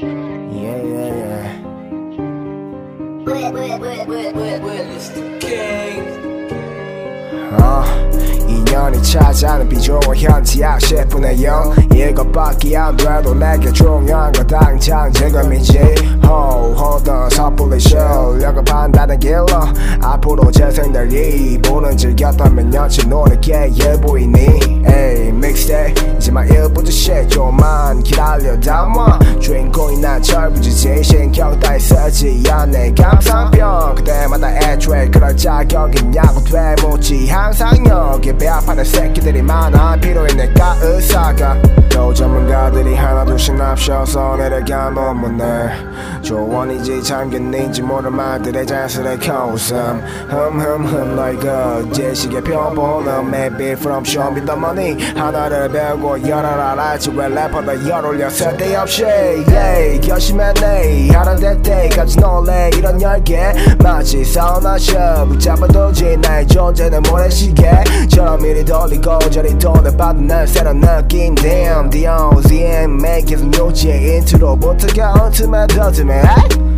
Yeah, yeah, yeah. 어, 인연이 찾아는 비좁은 현지야 10분의 0 이것밖에 안 돼도 내게 중요한 건 당장 지금이지. 호 호더 섣불리 실력을 판다는 길로 앞으로 재생들이 보는 즐겼다면 여친 노력해 예보이니? 에이 믹스테이 이제 막 1부터 10 좀만 기다려 담아 주인공이 난 철부지지 신경 따위 쓰지 않네 감상평 그때마다 애초에 그럴 자격 있냐고 되묻지. 항상 여기 배아파는 새끼들이 많아. 내가 의사가. 또 전문가들이 하나둘씩 납셔서 내려간 논문을 조언이지 참견인지 모를 말들의 자연스레 웃음. 흠흠흠 너희 그 제식의 표본은 Maybe from show me the money. 하나를 배우고 열을 알았지. 왜 래퍼도 열 올려 쓸데없이. Yeah, 결심했네. 하나 될 때까지 놀래 이런 열개 마치 사우나셔. 붙잡아두지 나의 존재는 모래시계처럼 이리 돌리고 저리 돌려봐도 날 새로운 느낌 Damn the OZM make it 뮤지의 인트로부터가 ultimate ultimate